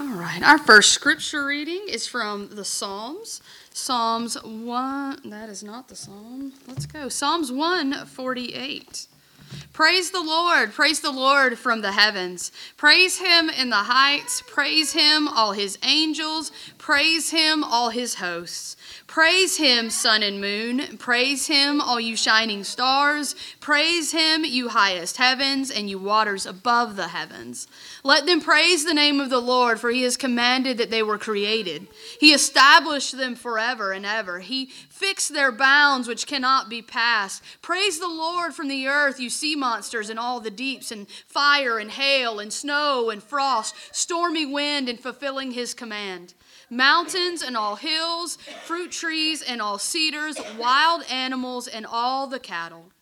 All right, our first scripture reading is from the Psalms. Psalms 1, that is not the Psalm. Let's go. Psalms 148. Praise the Lord, praise the Lord from the heavens. Praise him in the heights, praise him, all his angels, praise him, all his hosts. Praise him, sun and moon. Praise him, all you shining stars. Praise him, you highest heavens, and you waters above the heavens. Let them praise the name of the Lord, for he has commanded that they were created. He established them forever and ever. He fixed their bounds which cannot be passed. Praise the Lord from the earth, you sea monsters and all the deeps, and fire and hail and snow and frost, stormy wind and fulfilling his command mountains and all hills, fruit trees and all cedars, wild animals and all the cattle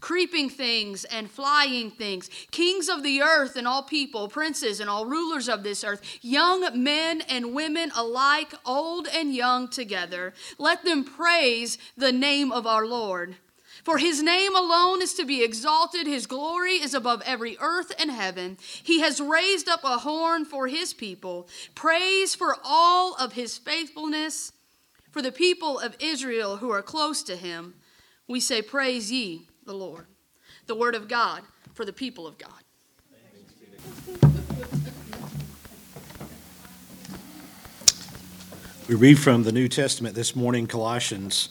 creeping things and flying things, kings of the earth and all people, princes and all rulers of this earth, young men and women alike, old and young together. Let them praise the name of our Lord. For his name alone is to be exalted. His glory is above every earth and heaven. He has raised up a horn for his people. Praise for all of his faithfulness. For the people of Israel who are close to him, we say, Praise ye the Lord. The word of God for the people of God. We read from the New Testament this morning, Colossians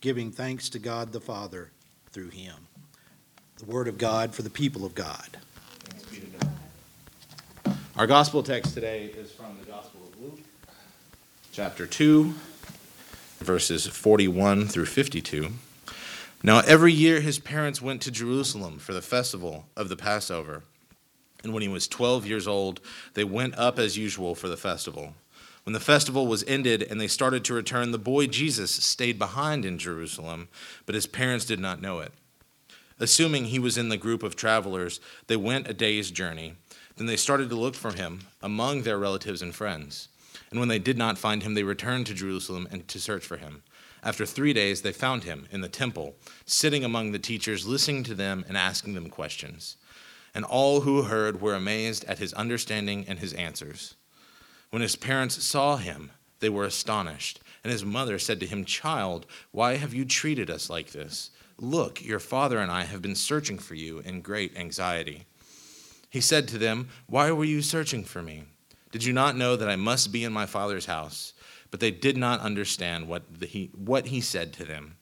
giving thanks to God the Father through him. The word of God for the people of God. Our gospel text today is from the Gospel of Luke, chapter 2, verses 41 through 52. Now, every year his parents went to Jerusalem for the festival of the Passover. And when he was 12 years old, they went up as usual for the festival. When the festival was ended and they started to return, the boy Jesus stayed behind in Jerusalem, but his parents did not know it. Assuming he was in the group of travelers, they went a day's journey. Then they started to look for him among their relatives and friends. And when they did not find him, they returned to Jerusalem and to search for him. After three days, they found him in the temple, sitting among the teachers, listening to them and asking them questions. And all who heard were amazed at his understanding and his answers. When his parents saw him, they were astonished. And his mother said to him, Child, why have you treated us like this? Look, your father and I have been searching for you in great anxiety. He said to them, Why were you searching for me? Did you not know that I must be in my father's house? But they did not understand what, he, what he said to them.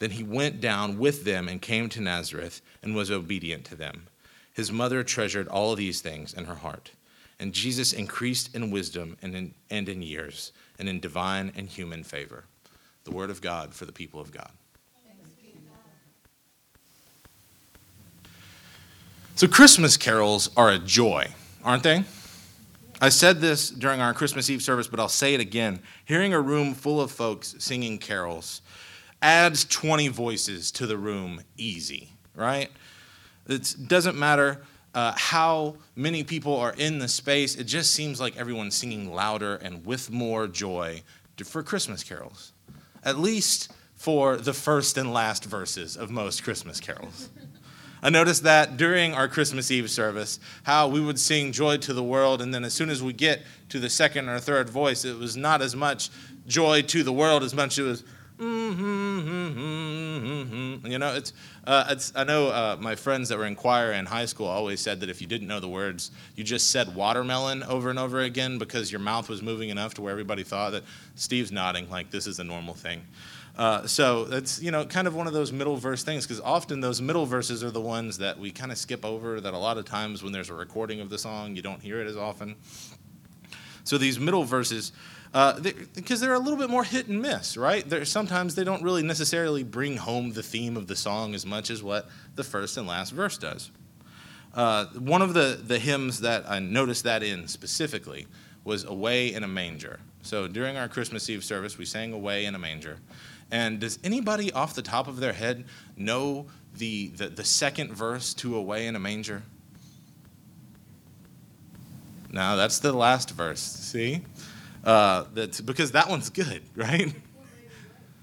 Then he went down with them and came to Nazareth and was obedient to them. His mother treasured all these things in her heart. And Jesus increased in wisdom and in, and in years, and in divine and human favor. The word of God for the people of God. So, Christmas carols are a joy, aren't they? I said this during our Christmas Eve service, but I'll say it again. Hearing a room full of folks singing carols adds 20 voices to the room easy, right? It doesn't matter uh, how many people are in the space, it just seems like everyone's singing louder and with more joy for Christmas carols. At least for the first and last verses of most Christmas carols. I noticed that during our Christmas Eve service, how we would sing Joy to the World, and then as soon as we get to the second or third voice, it was not as much joy to the world as much as it was, mm-hmm, you know, it's, uh, it's I know uh, my friends that were in choir in high school always said that if you didn't know the words, you just said watermelon over and over again because your mouth was moving enough to where everybody thought that Steve's nodding like this is a normal thing. Uh, so it's you know kind of one of those middle verse things because often those middle verses are the ones that we kind of skip over. That a lot of times when there's a recording of the song, you don't hear it as often. So these middle verses, uh, because they, are a little bit more hit and miss, right? They're, sometimes they don't really necessarily bring home the theme of the song as much as what the first and last verse does. Uh, one of the, the hymns that I noticed that in specifically was Away in a Manger. So during our Christmas Eve service, we sang Away in a Manger. And does anybody off the top of their head know the, the, the second verse to Away in a Manger? No, that's the last verse. See? Uh, that's, because that one's good, right?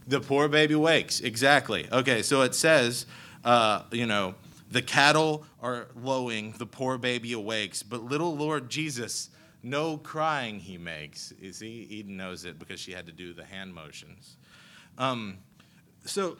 the poor baby wakes. Exactly. Okay, so it says, uh, you know, the cattle are lowing, the poor baby awakes, but little Lord Jesus, no crying he makes. You see, Eden knows it because she had to do the hand motions. Um, so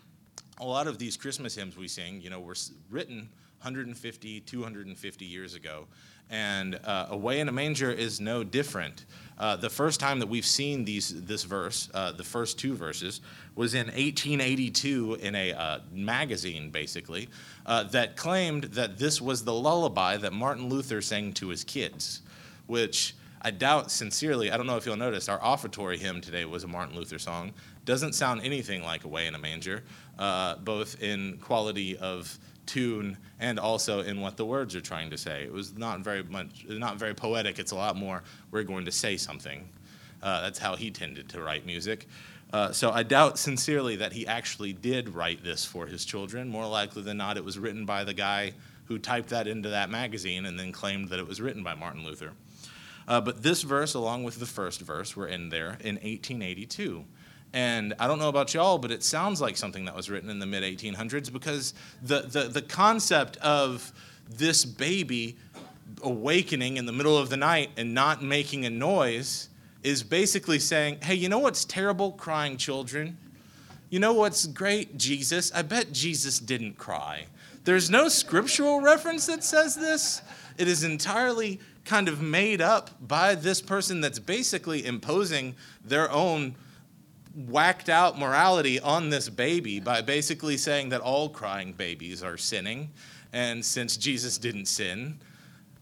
a lot of these Christmas hymns we sing, you know, were written 150, 250 years ago. And uh, Away in a Manger is no different. Uh, the first time that we've seen these, this verse, uh, the first two verses, was in 1882 in a uh, magazine, basically, uh, that claimed that this was the lullaby that Martin Luther sang to his kids, which I doubt sincerely, I don't know if you'll notice, our offertory hymn today was a Martin Luther song. Doesn't sound anything like Away in a Manger, uh, both in quality of tune and also in what the words are trying to say. It was not very much, not very poetic. It's a lot more, we're going to say something. Uh, that's how he tended to write music. Uh, so I doubt sincerely that he actually did write this for his children. More likely than not, it was written by the guy who typed that into that magazine and then claimed that it was written by Martin Luther. Uh, but this verse, along with the first verse, were in there in 1882. And I don't know about y'all, but it sounds like something that was written in the mid 1800s because the, the, the concept of this baby awakening in the middle of the night and not making a noise is basically saying, hey, you know what's terrible? Crying children. You know what's great? Jesus. I bet Jesus didn't cry. There's no scriptural reference that says this. It is entirely kind of made up by this person that's basically imposing their own whacked out morality on this baby by basically saying that all crying babies are sinning. And since Jesus didn't sin,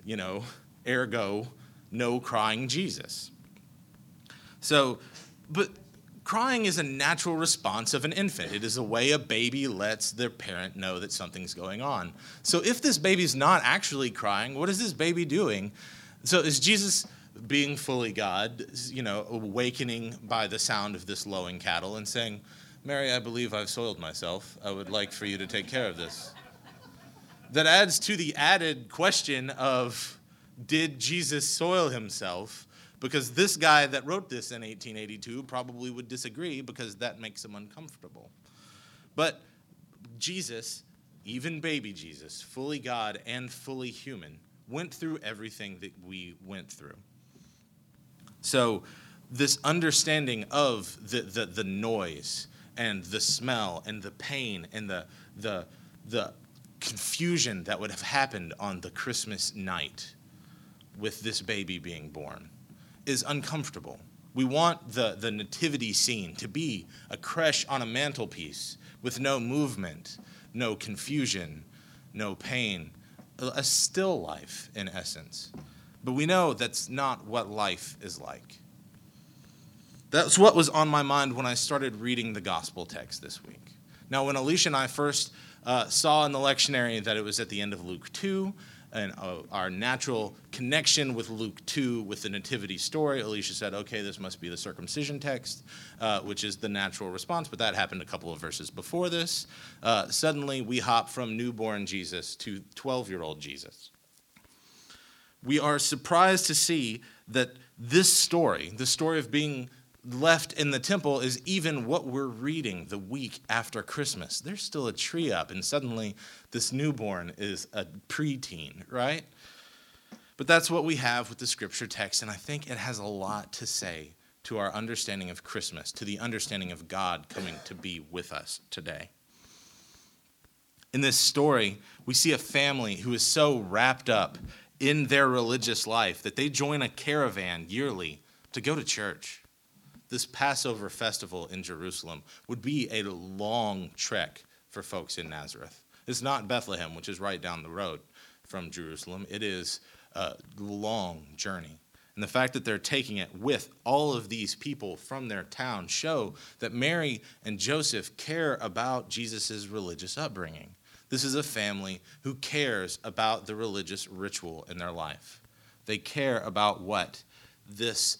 you know, ergo, no crying Jesus. So, but crying is a natural response of an infant. It is a way a baby lets their parent know that something's going on. So, if this baby's not actually crying, what is this baby doing? So, is Jesus being fully God, you know, awakening by the sound of this lowing cattle and saying, Mary, I believe I've soiled myself. I would like for you to take care of this. That adds to the added question of did Jesus soil himself? Because this guy that wrote this in 1882 probably would disagree because that makes him uncomfortable. But Jesus, even baby Jesus, fully God and fully human, went through everything that we went through. So, this understanding of the, the, the noise and the smell and the pain and the, the, the confusion that would have happened on the Christmas night with this baby being born is uncomfortable. We want the, the nativity scene to be a creche on a mantelpiece with no movement, no confusion, no pain, a still life in essence. But we know that's not what life is like. That's what was on my mind when I started reading the gospel text this week. Now, when Alicia and I first uh, saw in the lectionary that it was at the end of Luke 2, and uh, our natural connection with Luke 2 with the nativity story, Alicia said, okay, this must be the circumcision text, uh, which is the natural response, but that happened a couple of verses before this. Uh, suddenly, we hop from newborn Jesus to 12 year old Jesus we are surprised to see that this story, the story of being left in the temple, is even what we're reading the week after Christmas. There's still a tree up, and suddenly this newborn is a preteen, right? But that's what we have with the scripture text, and I think it has a lot to say to our understanding of Christmas, to the understanding of God coming to be with us today. In this story, we see a family who is so wrapped up in their religious life that they join a caravan yearly to go to church. This Passover festival in Jerusalem would be a long trek for folks in Nazareth. It's not Bethlehem, which is right down the road from Jerusalem. It is a long journey. And the fact that they're taking it with all of these people from their town show that Mary and Joseph care about Jesus' religious upbringing. This is a family who cares about the religious ritual in their life. They care about what this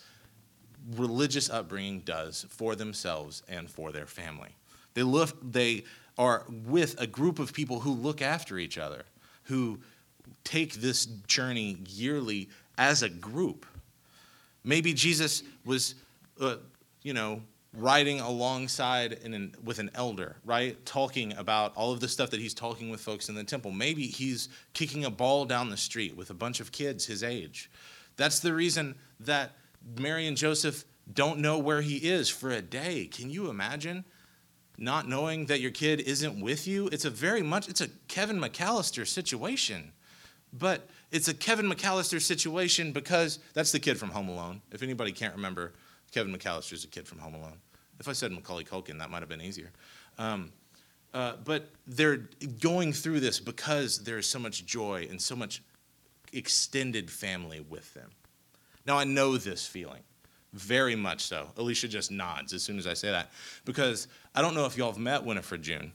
religious upbringing does for themselves and for their family. They look they are with a group of people who look after each other, who take this journey yearly as a group. Maybe Jesus was, uh, you know, riding alongside an, with an elder, right? Talking about all of the stuff that he's talking with folks in the temple. Maybe he's kicking a ball down the street with a bunch of kids his age. That's the reason that Mary and Joseph don't know where he is for a day. Can you imagine? Not knowing that your kid isn't with you, it's a very much it's a Kevin McAllister situation. But it's a Kevin McAllister situation because that's the kid from Home Alone. If anybody can't remember, Kevin McAllister is a kid from Home Alone. If I said Macaulay Culkin, that might have been easier. Um, uh, but they're going through this because there is so much joy and so much extended family with them. Now, I know this feeling, very much so. Alicia just nods as soon as I say that, because I don't know if y'all have met Winifred June,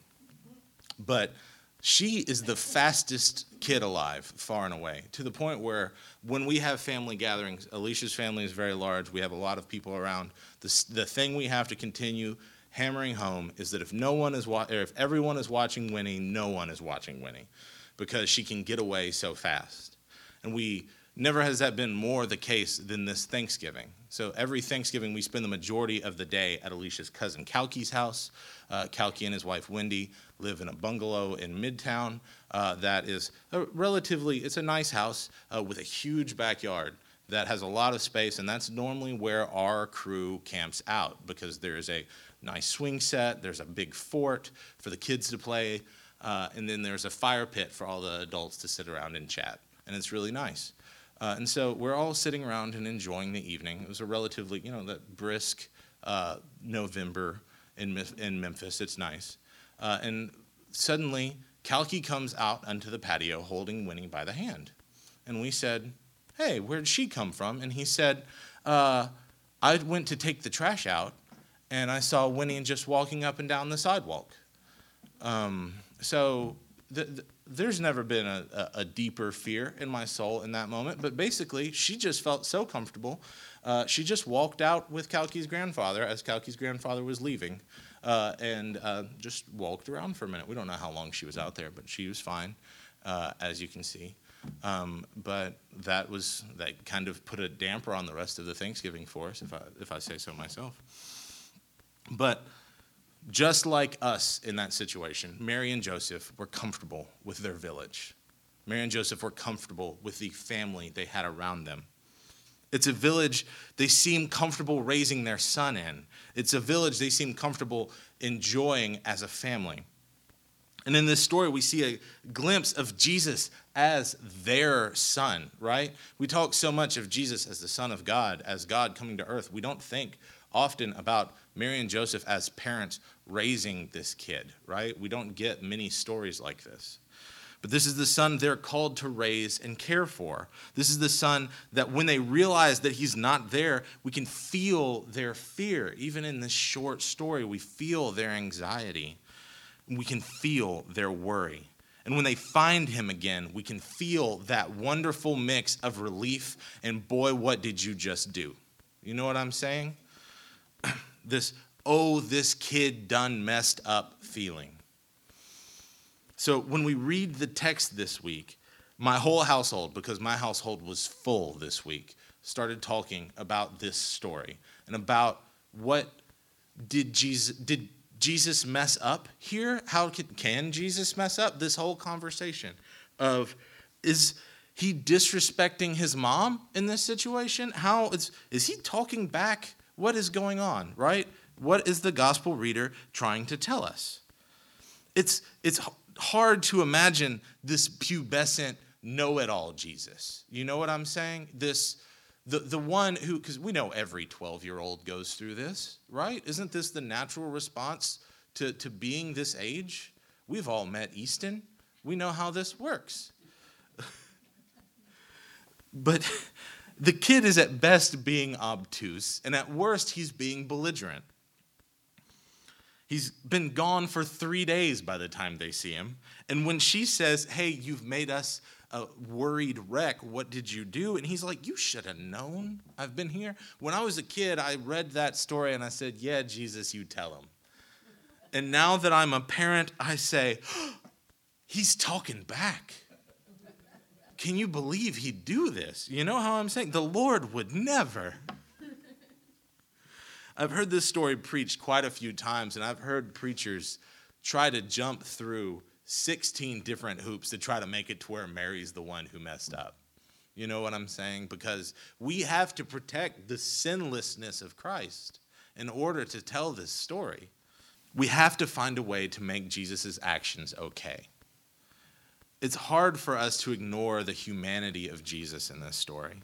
but she is the fastest kid alive, far and away, to the point where when we have family gatherings, Alicia's family is very large, we have a lot of people around. The, the thing we have to continue hammering home is that if no one is wa- if everyone is watching Winnie, no one is watching Winnie, because she can get away so fast. And we never has that been more the case than this Thanksgiving. So every Thanksgiving, we spend the majority of the day at Alicia's cousin Kalki's house. Uh, Kalki and his wife Wendy live in a bungalow in Midtown uh, that is relatively, it's a nice house uh, with a huge backyard that has a lot of space, and that's normally where our crew camps out because there's a nice swing set, there's a big fort for the kids to play, uh, and then there's a fire pit for all the adults to sit around and chat, and it's really nice. Uh, and so we're all sitting around and enjoying the evening. It was a relatively, you know, that brisk uh, November in, in Memphis. It's nice. Uh, and suddenly, Kalki comes out onto the patio holding Winnie by the hand. And we said, Hey, where'd she come from? And he said, uh, I went to take the trash out, and I saw Winnie just walking up and down the sidewalk. Um, so the, the, there's never been a, a, a, deeper fear in my soul in that moment, but basically, she just felt so comfortable. Uh, she just walked out with Kalki's grandfather as Kalki's grandfather was leaving uh, and uh, just walked around for a minute. We don't know how long she was out there, but she was fine, uh, as you can see. Um, but that was that kind of put a damper on the rest of the Thanksgiving for us, if I if I say so myself. But just like us in that situation, Mary and Joseph were comfortable with their village. Mary and Joseph were comfortable with the family they had around them. It's a village they seem comfortable raising their son in. It's a village they seem comfortable enjoying as a family. And in this story, we see a glimpse of Jesus as their son, right? We talk so much of Jesus as the Son of God, as God coming to earth. We don't think often about Mary and Joseph as parents raising this kid, right? We don't get many stories like this. But this is the son they're called to raise and care for. This is the son that when they realize that he's not there, we can feel their fear. Even in this short story, we feel their anxiety. We can feel their worry. And when they find him again, we can feel that wonderful mix of relief and boy, what did you just do? You know what I'm saying? this, oh, this kid done messed up feeling. So when we read the text this week, my whole household, because my household was full this week, started talking about this story and about what did Jesus did Jesus mess up here? How can, can Jesus mess up? This whole conversation of is he disrespecting his mom in this situation? How is is he talking back What is going on, right? What is the gospel reader trying to tell us? It's, it's hard to imagine this pubescent know it all Jesus. You know what I'm saying? This the, the one who because we know every 12 year old goes through this right isn't this the natural response to, to being this age we've all met easton we know how this works but the kid is at best being obtuse and at worst he's being belligerent He's been gone for three days by the time they see him. And when she says, Hey, you've made us a worried wreck, what did you do? And he's like, You should have known I've been here. When I was a kid, I read that story and I said, Yeah, Jesus, you tell him. And now that I'm a parent, I say, He's talking back. Can you believe he'd do this? You know how I'm saying? The Lord would never. I've heard this story preached quite a few times, and I've heard preachers try to jump through 16 different hoops to try to make it to where Mary's the one who messed up. You know what I'm saying? Because we have to protect the sinlessness of Christ in order to tell this story. We have to find a way to make Jesus' actions okay. It's hard for us to ignore the humanity of Jesus in this story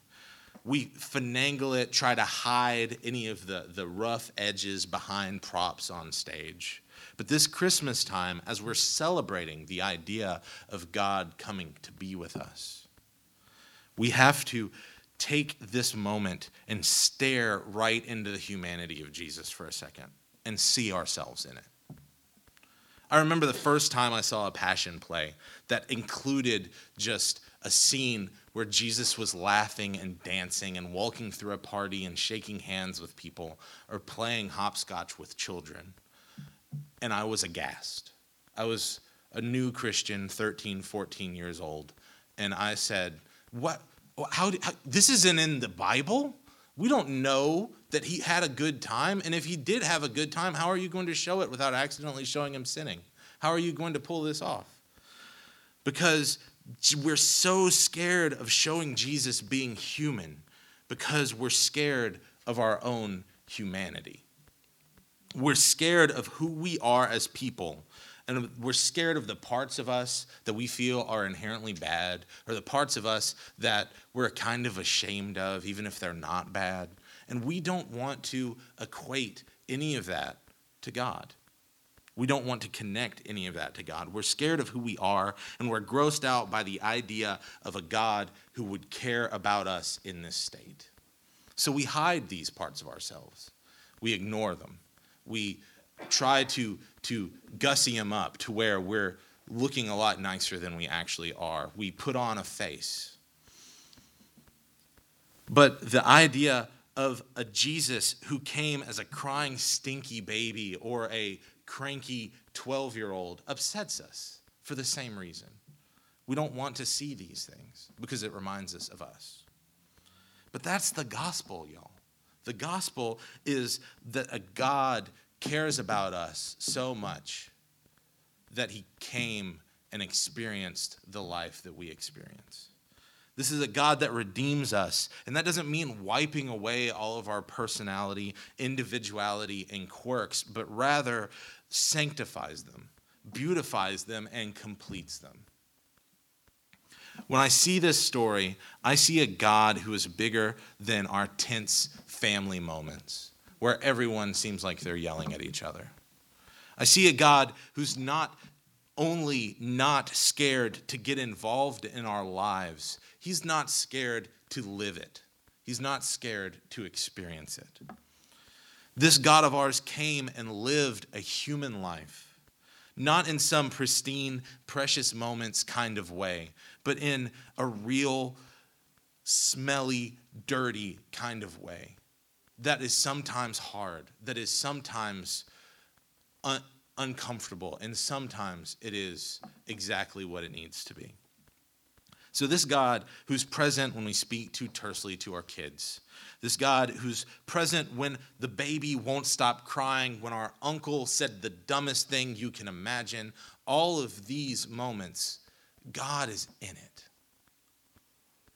we finagle it, try to hide any of the, the rough edges behind props on stage. But this Christmas time, as we're celebrating the idea of God coming to be with us, we have to take this moment and stare right into the humanity of Jesus for a second and see ourselves in it. I remember the first time I saw a passion play that included just a scene where Jesus was laughing and dancing and walking through a party and shaking hands with people or playing hopscotch with children. And I was aghast. I was a new Christian, 13, 14 years old. And I said, What? How, how this isn't in the Bible? We don't know that he had a good time. And if he did have a good time, how are you going to show it without accidentally showing him sinning? How are you going to pull this off? Because we're so scared of showing Jesus being human because we're scared of our own humanity. We're scared of who we are as people. And we're scared of the parts of us that we feel are inherently bad, or the parts of us that we're kind of ashamed of, even if they're not bad. And we don't want to equate any of that to God. We don't want to connect any of that to God. We're scared of who we are, and we're grossed out by the idea of a God who would care about us in this state. So we hide these parts of ourselves, we ignore them. We try to, to gussy them up to where we're looking a lot nicer than we actually are. We put on a face. But the idea of a Jesus who came as a crying, stinky baby or a cranky 12 year old upsets us for the same reason. We don't want to see these things because it reminds us of us. But that's the gospel, y'all. The gospel is that a God cares about us so much that he came and experienced the life that we experience. This is a God that redeems us. And that doesn't mean wiping away all of our personality, individuality, and quirks, but rather sanctifies them, beautifies them, and completes them. When I see this story, I see a God who is bigger than our tense family moments where everyone seems like they're yelling at each other. I see a God who's not only not scared to get involved in our lives, he's not scared to live it. He's not scared to experience it. This God of ours came and lived a human life, not in some pristine, precious moments kind of way, but in a real, smelly, dirty kind of way that is sometimes hard, that is sometimes uncomfortable, and sometimes it is exactly what it needs to be. So, this God who's present when we speak too tersely to our kids, this God who's present when the baby won't stop crying, when our uncle said the dumbest thing you can imagine, all of these moments, God is in it.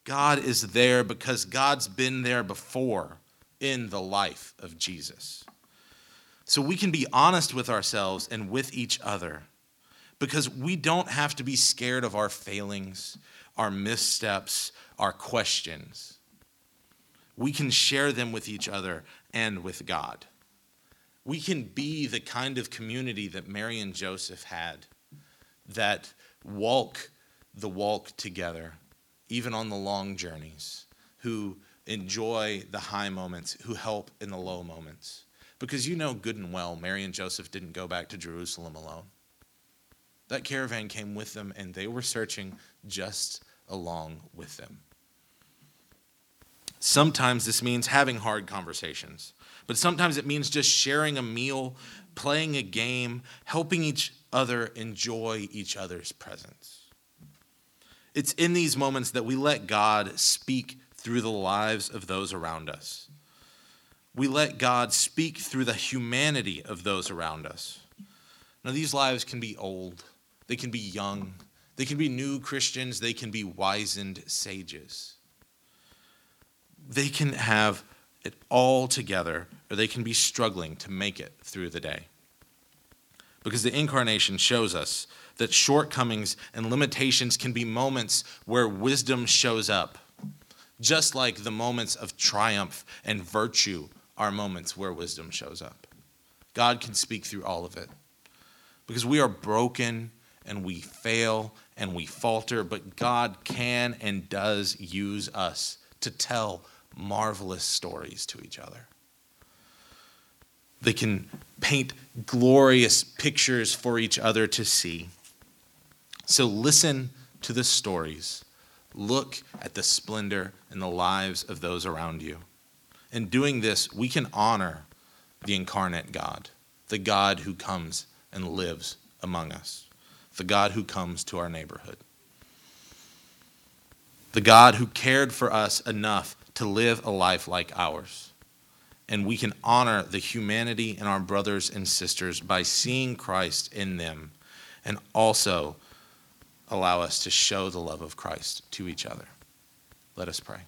God is there because God's been there before in the life of Jesus. So we can be honest with ourselves and with each other because we don't have to be scared of our failings, our missteps, our questions. We can share them with each other and with God. We can be the kind of community that Mary and Joseph had that walk the walk together, even on the long journeys, who enjoy the high moments, who help in the low moments. Because you know good and well, Mary and Joseph didn't go back to Jerusalem alone. That caravan came with them, and they were searching just along with them. Sometimes this means having hard conversations, but sometimes it means just sharing a meal, playing a game, helping each other enjoy each other's presence. It's in these moments that we let God speak through the lives of those around us. We let God speak through the humanity of those around us. Now, these lives can be old, they can be young, they can be new Christians, they can be wizened sages. They can have it all together, or they can be struggling to make it through the day. Because the incarnation shows us that shortcomings and limitations can be moments where wisdom shows up, just like the moments of triumph and virtue are moments where wisdom shows up. God can speak through all of it because we are broken and we fail and we falter, but God can and does use us to tell marvelous stories to each other. They can paint glorious pictures for each other to see. So listen to the stories. Look at the splendor in the lives of those around you. In doing this, we can honor the incarnate God, the God who comes and lives among us, the God who comes to our neighborhood, the God who cared for us enough to live a life like ours. And we can honor the humanity in our brothers and sisters by seeing Christ in them and also allow us to show the love of Christ to each other. Let us pray.